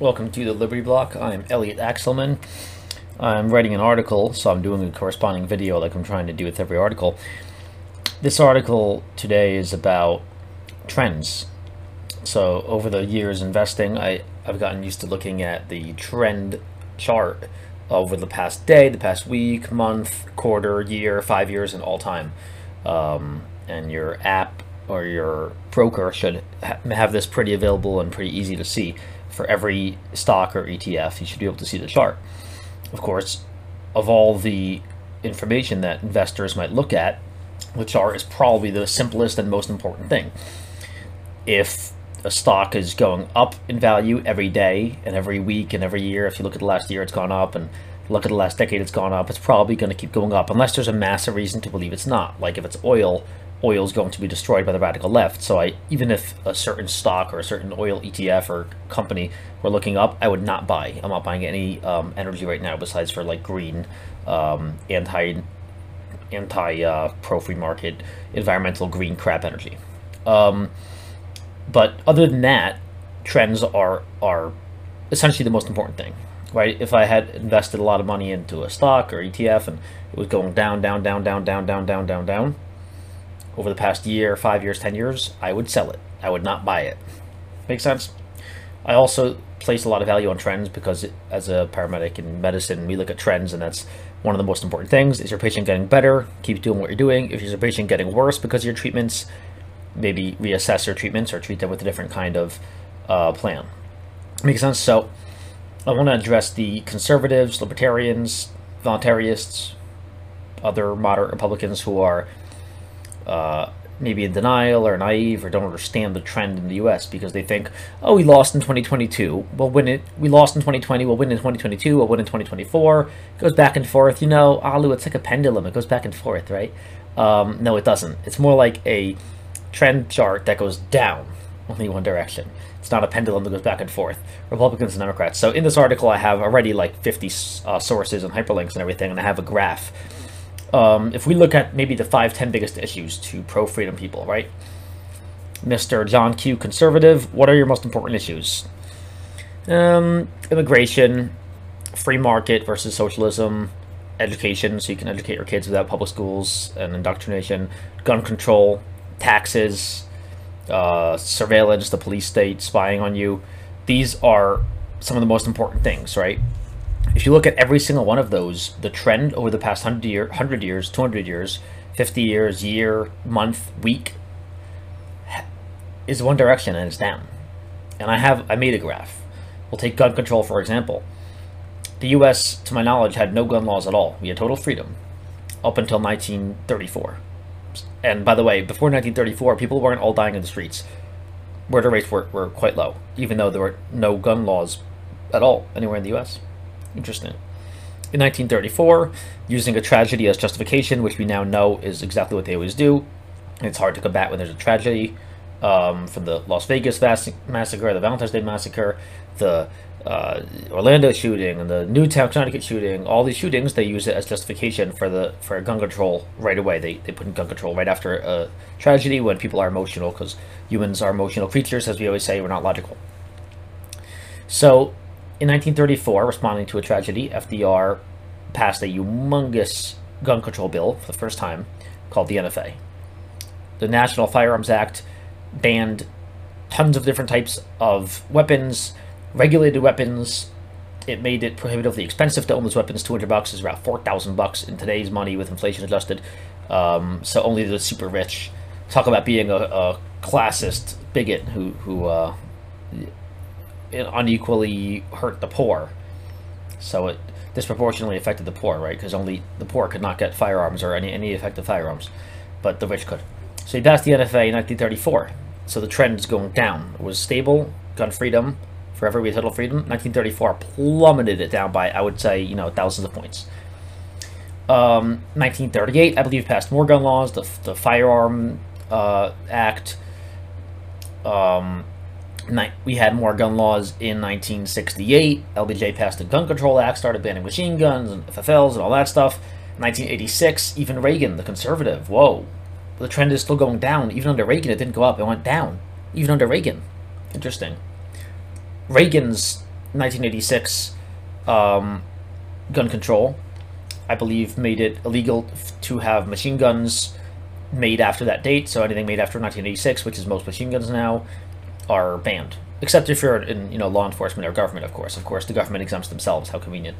Welcome to the Liberty Block. I'm Elliot Axelman. I'm writing an article, so I'm doing a corresponding video like I'm trying to do with every article. This article today is about trends. So over the years investing, I, I've gotten used to looking at the trend chart over the past day, the past week, month, quarter, year, five years, and all time. Um, and your app or your broker should ha have this pretty available and pretty easy to see for every stock or ETF. You should be able to see the chart. Of course, of all the information that investors might look at, the chart is probably the simplest and most important thing. If a stock is going up in value every day and every week and every year, if you look at the last year, it's gone up, and look at the last decade, it's gone up, it's probably going to keep going up, unless there's a massive reason to believe it's not. Like if it's oil, oil is going to be destroyed by the radical left. So I, even if a certain stock or a certain oil ETF or company were looking up, I would not buy. I'm not buying any um, energy right now besides for like green, um, anti, anti uh, pro free market, environmental green crap energy. Um, but other than that, trends are are essentially the most important thing, right? If I had invested a lot of money into a stock or ETF and it was going down, down, down, down, down, down, down, down, down over the past year, five years, 10 years, I would sell it. I would not buy it. Make sense? I also place a lot of value on trends because it, as a paramedic in medicine, we look at trends and that's one of the most important things. Is your patient getting better? Keep doing what you're doing. If your patient getting worse because of your treatments, maybe reassess your treatments or treat them with a different kind of uh, plan. Makes sense? So I want to address the conservatives, libertarians, voluntarists, other moderate Republicans who are uh, maybe in denial or naive or don't understand the trend in the U.S. because they think, oh, we lost in 2022, we'll win it. We lost in 2020, we'll win in 2022, we'll win in 2024. It goes back and forth. You know, Alu, it's like a pendulum. It goes back and forth, right? Um, no, it doesn't. It's more like a trend chart that goes down only one direction. It's not a pendulum that goes back and forth. Republicans and Democrats. So in this article, I have already like 50 uh, sources and hyperlinks and everything, and I have a graph um, if we look at maybe the five, ten biggest issues to pro-freedom people, right? Mr. John Q. Conservative, what are your most important issues? Um, immigration, free market versus socialism, education, so you can educate your kids without public schools and indoctrination, gun control, taxes, uh, surveillance, the police state spying on you. These are some of the most important things, right? If you look at every single one of those, the trend over the past 100, year, 100 years, 200 years, 50 years, year, month, week, is one direction and it's down. And I have, I made a graph. We'll take gun control, for example. The U.S., to my knowledge, had no gun laws at all. We had total freedom up until 1934. And by the way, before 1934, people weren't all dying in the streets. Murder rates were, were quite low, even though there were no gun laws at all anywhere in the U.S. Interesting. In 1934, using a tragedy as justification, which we now know is exactly what they always do, it's hard to combat when there's a tragedy. Um, from the Las Vegas massacre, the Valentine's Day massacre, the uh, Orlando shooting, and the Newtown, Connecticut shooting, all these shootings, they use it as justification for the for gun control right away. They, they put in gun control right after a tragedy when people are emotional, because humans are emotional creatures, as we always say, we're not logical. So in 1934, responding to a tragedy, FDR passed a humongous gun control bill for the first time called the NFA. The National Firearms Act banned tons of different types of weapons, regulated weapons. It made it prohibitively expensive to own those weapons. 200 bucks is about 4,000 bucks in today's money with inflation adjusted. Um, so only the super rich. Talk about being a, a classist bigot who, who uh, unequally hurt the poor. So it disproportionately affected the poor, right? Because only the poor could not get firearms or any, any effective firearms, but the rich could. So he passed the NFA in 1934. So the trend is going down. It was stable, gun freedom, for every total freedom. 1934 plummeted it down by, I would say, you know, thousands of points. Um, 1938, I believe, passed more gun laws, the, the Firearm uh, Act, um, we had more gun laws in 1968. LBJ passed the Gun Control Act, started banning machine guns and FFLs and all that stuff. 1986, even Reagan, the conservative, whoa. The trend is still going down. Even under Reagan, it didn't go up, it went down. Even under Reagan. Interesting. Reagan's 1986 um, gun control, I believe, made it illegal to have machine guns made after that date. So anything made after 1986, which is most machine guns now, are banned. Except if you're in you know law enforcement or government, of course. Of course, the government exempts themselves. How convenient.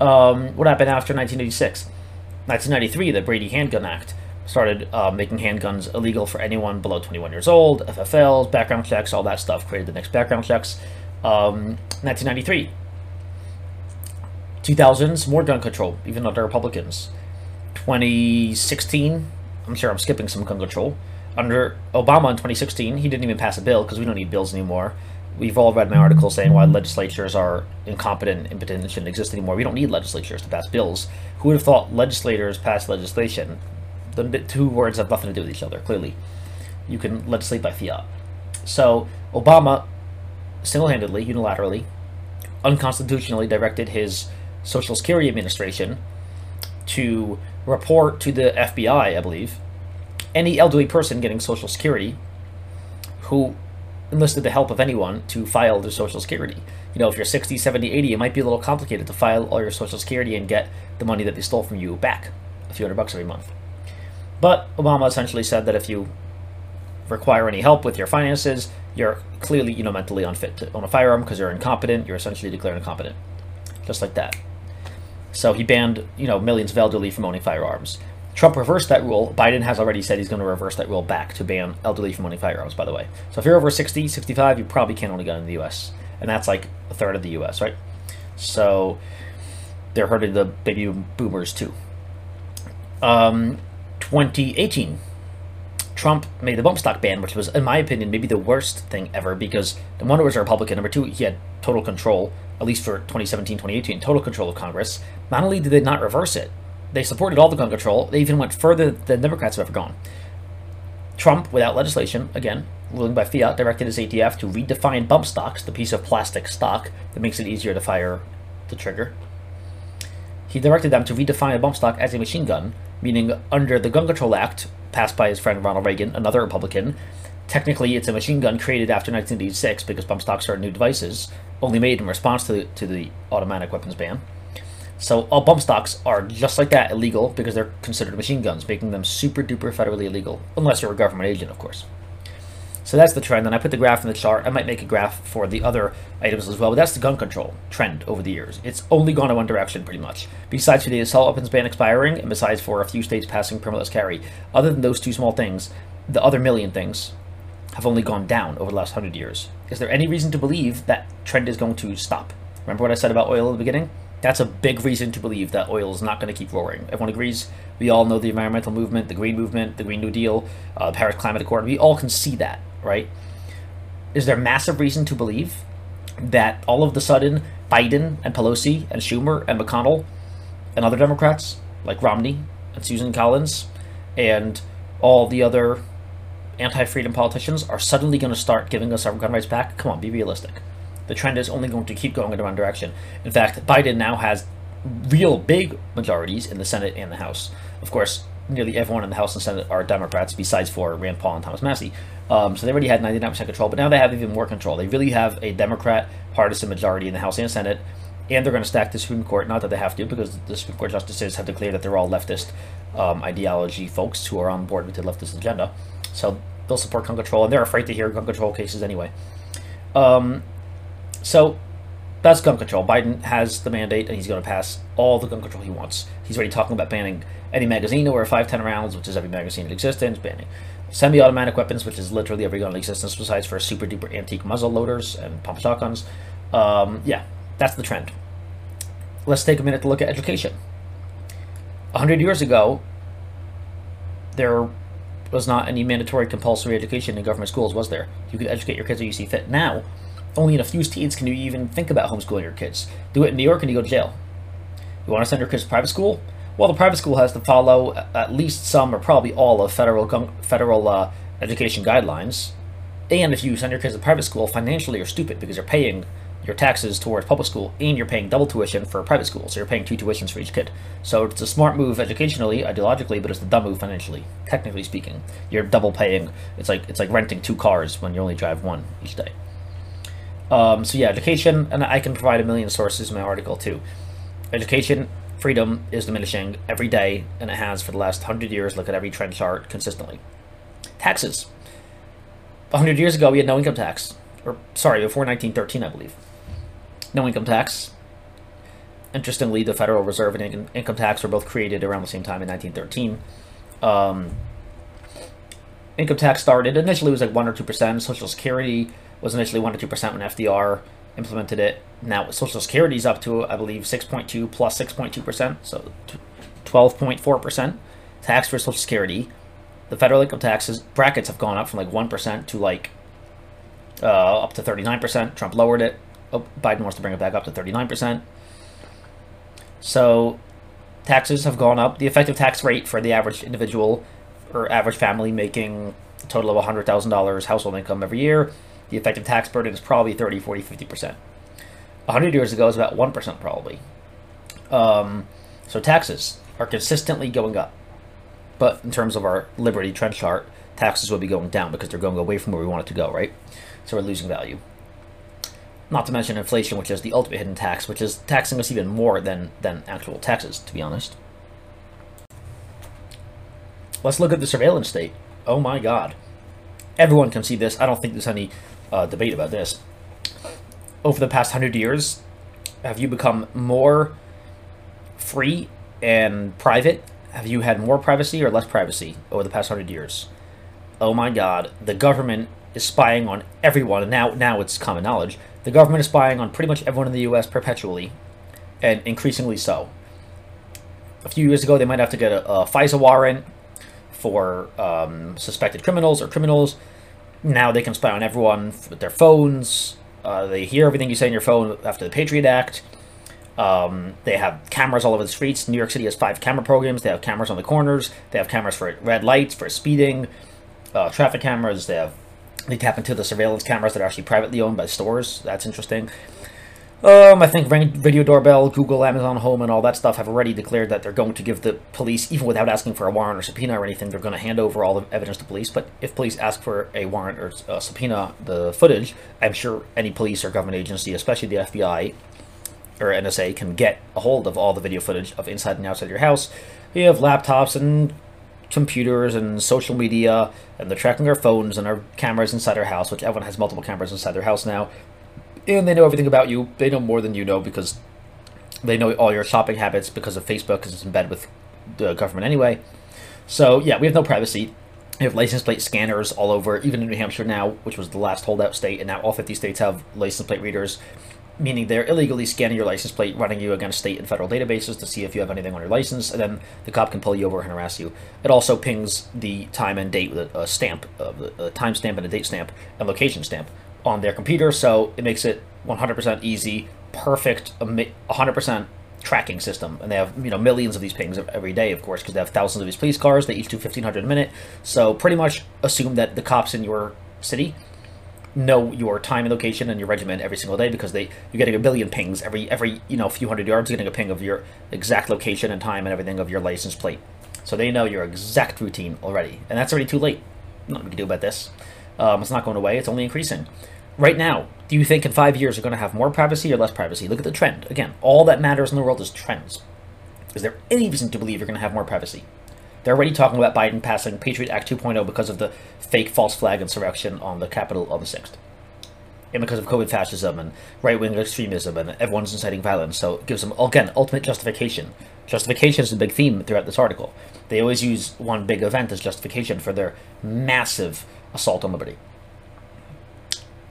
Um, what happened after 1986? 1993, the Brady Handgun Act started uh, making handguns illegal for anyone below 21 years old, FFLs, background checks, all that stuff, created the NICS background checks. Um, 1993. 2000s, more gun control, even under Republicans. 2016, I'm sure I'm skipping some gun control. Under Obama in 2016, he didn't even pass a bill because we don't need bills anymore. We've all read my article saying why legislatures are incompetent, impotent, and shouldn't exist anymore. We don't need legislatures to pass bills. Who would have thought legislators pass legislation? The two words have nothing to do with each other, clearly. You can legislate by fiat. So, Obama single handedly, unilaterally, unconstitutionally directed his Social Security Administration to report to the FBI, I believe, any elderly person getting Social Security who enlisted the help of anyone to file their Social Security. You know, if you're 60, 70, 80, it might be a little complicated to file all your Social Security and get the money that they stole from you back, a few hundred bucks every month. But Obama essentially said that if you require any help with your finances, you're clearly, you know, mentally unfit to own a firearm because you're incompetent. You're essentially declared incompetent, just like that. So he banned, you know, millions of elderly from owning firearms. Trump reversed that rule. Biden has already said he's going to reverse that rule back to ban elderly from owning firearms, by the way. So if you're over 60, 65, you probably can't own a gun in the U.S. And that's like a third of the U.S., right? So they're hurting the baby boomers too. Um, 2018, Trump made the bump stock ban, which was, in my opinion, maybe the worst thing ever because number one, it was a Republican. Number two, he had total control, at least for 2017, 2018, total control of Congress. Not only did they not reverse it, they supported all the gun control. They even went further than Democrats have ever gone. Trump, without legislation, again, ruling by fiat, directed his ATF to redefine bump stocks, the piece of plastic stock that makes it easier to fire the trigger. He directed them to redefine a bump stock as a machine gun, meaning under the Gun Control Act, passed by his friend Ronald Reagan, another Republican, technically it's a machine gun created after 1986 because bump stocks are new devices, only made in response to the, to the automatic weapons ban. So all bump stocks are just like that illegal because they're considered machine guns, making them super duper federally illegal, unless you're a government agent, of course. So that's the trend, and I put the graph in the chart. I might make a graph for the other items as well, but that's the gun control trend over the years. It's only gone in one direction, pretty much. Besides for the assault weapons ban expiring, and besides for a few states passing permitless carry, other than those two small things, the other million things have only gone down over the last hundred years. Is there any reason to believe that trend is going to stop? Remember what I said about oil at the beginning? That's a big reason to believe that oil is not going to keep roaring. Everyone agrees. We all know the environmental movement, the green movement, the Green New Deal, uh, Paris Climate Accord. We all can see that, right? Is there massive reason to believe that all of the sudden Biden and Pelosi and Schumer and McConnell and other Democrats like Romney and Susan Collins and all the other anti-freedom politicians are suddenly going to start giving us our gun rights back? Come on, be realistic the trend is only going to keep going in the one direction. In fact, Biden now has real big majorities in the Senate and the House. Of course, nearly everyone in the House and Senate are Democrats, besides for Rand Paul and Thomas Massie. Um, so they already had 99% control, but now they have even more control. They really have a Democrat partisan majority in the House and Senate, and they're going to stack the Supreme Court. Not that they have to, because the Supreme Court justices have declared that they're all leftist um, ideology folks who are on board with the leftist agenda. So they'll support gun control, and they're afraid to hear gun control cases anyway. Um, so that's gun control. Biden has the mandate, and he's going to pass all the gun control he wants. He's already talking about banning any magazine over 510 rounds, which is every magazine in existence, banning semi-automatic weapons, which is literally every gun in existence, besides for super duper antique muzzle loaders and pump shotguns. Um, yeah, that's the trend. Let's take a minute to look at education. A hundred years ago, there was not any mandatory compulsory education in government schools, was there? You could educate your kids as you see fit. Now, only in a few states can you even think about homeschooling your kids. Do it in New York and you go to jail. You want to send your kids to private school? Well, the private school has to follow at least some or probably all of federal federal uh, education guidelines. And if you send your kids to private school, financially you're stupid because you're paying your taxes towards public school and you're paying double tuition for private school. So you're paying two tuitions for each kid. So it's a smart move educationally, ideologically, but it's the dumb move financially, technically speaking. You're double paying. It's like it's like renting two cars when you only drive one each day. Um, so yeah, education, and I can provide a million sources in my article too. Education freedom is diminishing every day, and it has for the last hundred years. Look at every trend chart consistently. Taxes. hundred years ago, we had no income tax, or sorry, before 1913, I believe. No income tax. Interestingly, the Federal Reserve and in- income tax were both created around the same time in 1913. Um, income tax started initially it was like one or two percent. Social Security was initially one or two percent when FDR implemented it. Now Social Security is up to I believe 6.2 plus 6.2%, so twelve point four percent tax for Social Security. The federal income taxes brackets have gone up from like one percent to like uh, up to thirty nine percent. Trump lowered it. Oh, Biden wants to bring it back up to thirty nine percent. So taxes have gone up. The effective tax rate for the average individual or average family making a total of $100,000 household income every year, the effective tax burden is probably 30, 40, 50%. 100 years ago, it was about 1% probably. Um, so taxes are consistently going up. But in terms of our Liberty trend chart, taxes will be going down because they're going away from where we want it to go, right? So we're losing value. Not to mention inflation, which is the ultimate hidden tax, which is taxing us even more than, than actual taxes, to be honest. Let's look at the surveillance state. Oh my god. Everyone can see this. I don't think there's any uh, debate about this. Over the past hundred years, have you become more free and private? Have you had more privacy or less privacy over the past hundred years? Oh my god, the government is spying on everyone, now now it's common knowledge. The government is spying on pretty much everyone in the U.S. perpetually, and increasingly so. A few years ago, they might have to get a, a FISA warrant for um, suspected criminals or criminals. Now they can spy on everyone with their phones. Uh, they hear everything you say on your phone after the Patriot Act. Um, they have cameras all over the streets. New York City has five camera programs. They have cameras on the corners. They have cameras for red lights, for speeding, uh, traffic cameras. They have they tap into the surveillance cameras that are actually privately owned by stores. That's interesting. Um, I think Video Doorbell, Google, Amazon Home, and all that stuff have already declared that they're going to give the police, even without asking for a warrant or subpoena or anything, they're going to hand over all the evidence to police. But if police ask for a warrant or a subpoena the footage, I'm sure any police or government agency, especially the FBI or NSA, can get a hold of all the video footage of inside and outside your house. You have laptops and computers and social media, and they're tracking our phones and our cameras inside our house, which everyone has multiple cameras inside their house now and they know everything about you. They know more than you know because they know all your shopping habits because of Facebook, because it's in bed with the government anyway. So yeah, we have no privacy. We have license plate scanners all over, even in New Hampshire now, which was the last holdout state, and now all 50 states have license plate readers, meaning they're illegally scanning your license plate, running you against state and federal databases to see if you have anything on your license, and then the cop can pull you over and harass you. It also pings the time and date with a, stamp, a time stamp and a date stamp, and location stamp on their computer, so it makes it 100% easy, perfect, 100% tracking system. And they have you know millions of these pings every day, of course, because they have thousands of these police cars. They each do 1,500 a minute. So pretty much assume that the cops in your city know your time and location and your regiment every single day because they you're getting a billion pings every every you know few hundred yards. You're getting a ping of your exact location and time and everything of your license plate. So they know your exact routine already, and that's already too late. Nothing we can do about this. Um, it's not going away. It's only increasing right now, do you think in five years you're going to have more privacy or less privacy? Look at the trend. Again, all that matters in the world is trends. Is there any reason to believe you're going to have more privacy? They're already talking about Biden passing Patriot Act 2.0 because of the fake false flag insurrection on the Capitol on the 6th. And because of COVID fascism and right wing extremism and everyone's inciting violence. So it gives them, again, ultimate justification. Justification is a big theme throughout this article. They always use one big event as justification for their massive assault on liberty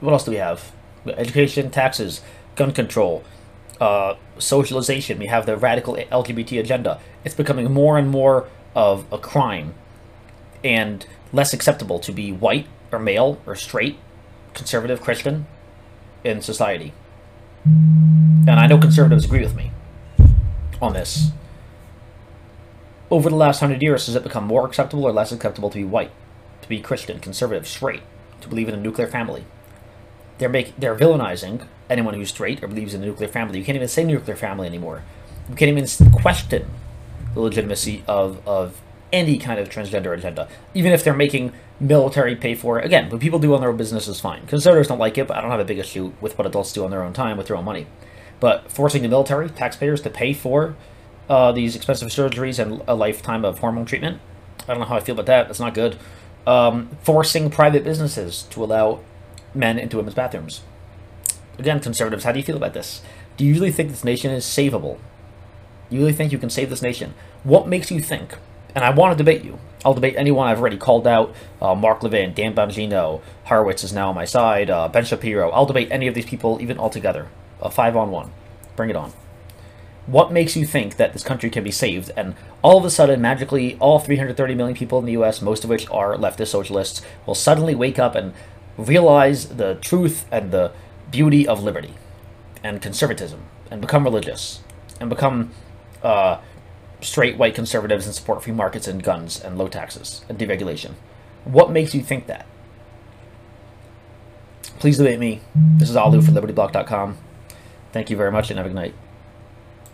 what else do we have? Education, taxes, gun control, uh, socialization. We have the radical LGBT agenda. It's becoming more and more of a crime and less acceptable to be white or male or straight, conservative Christian in society. And I know conservatives agree with me on this. Over the last hundred years, has it become more acceptable or less acceptable to be white, to be Christian, conservative, straight, to believe in a nuclear family? They're making they're villainizing anyone who's straight or believes in a nuclear family. You can't even say nuclear family anymore. You can't even question the legitimacy of of any kind of transgender agenda, even if they're making military pay for it. Again, what people do on their own business is fine. Conservatives don't like it, but I don't have a big issue with what adults do on their own time with their own money. But forcing the military, taxpayers, to pay for uh, these expensive surgeries and a lifetime of hormone treatment, I don't know how I feel about that. That's not good. Um, forcing private businesses to allow men into women's bathrooms. Again, conservatives, how do you feel about this? Do you really think this nation is savable? You really think you can save this nation? What makes you think? And I want to debate you. I'll debate anyone I've already called out. Uh, Mark Levin, Dan Bongino, Harwitz is now on my side, uh, Ben Shapiro. I'll debate any of these people, even all together. A five on one. Bring it on. What makes you think that this country can be saved and all of a sudden, magically, all 330 million people in the US, most of which are leftist socialists, will suddenly wake up and realize the truth and the beauty of liberty and conservatism and become religious and become uh, straight white conservatives and support free markets and guns and low taxes and deregulation. What makes you think that? Please debate me. This is Alu from LibertyBlock.com. Thank you very much and have a good night.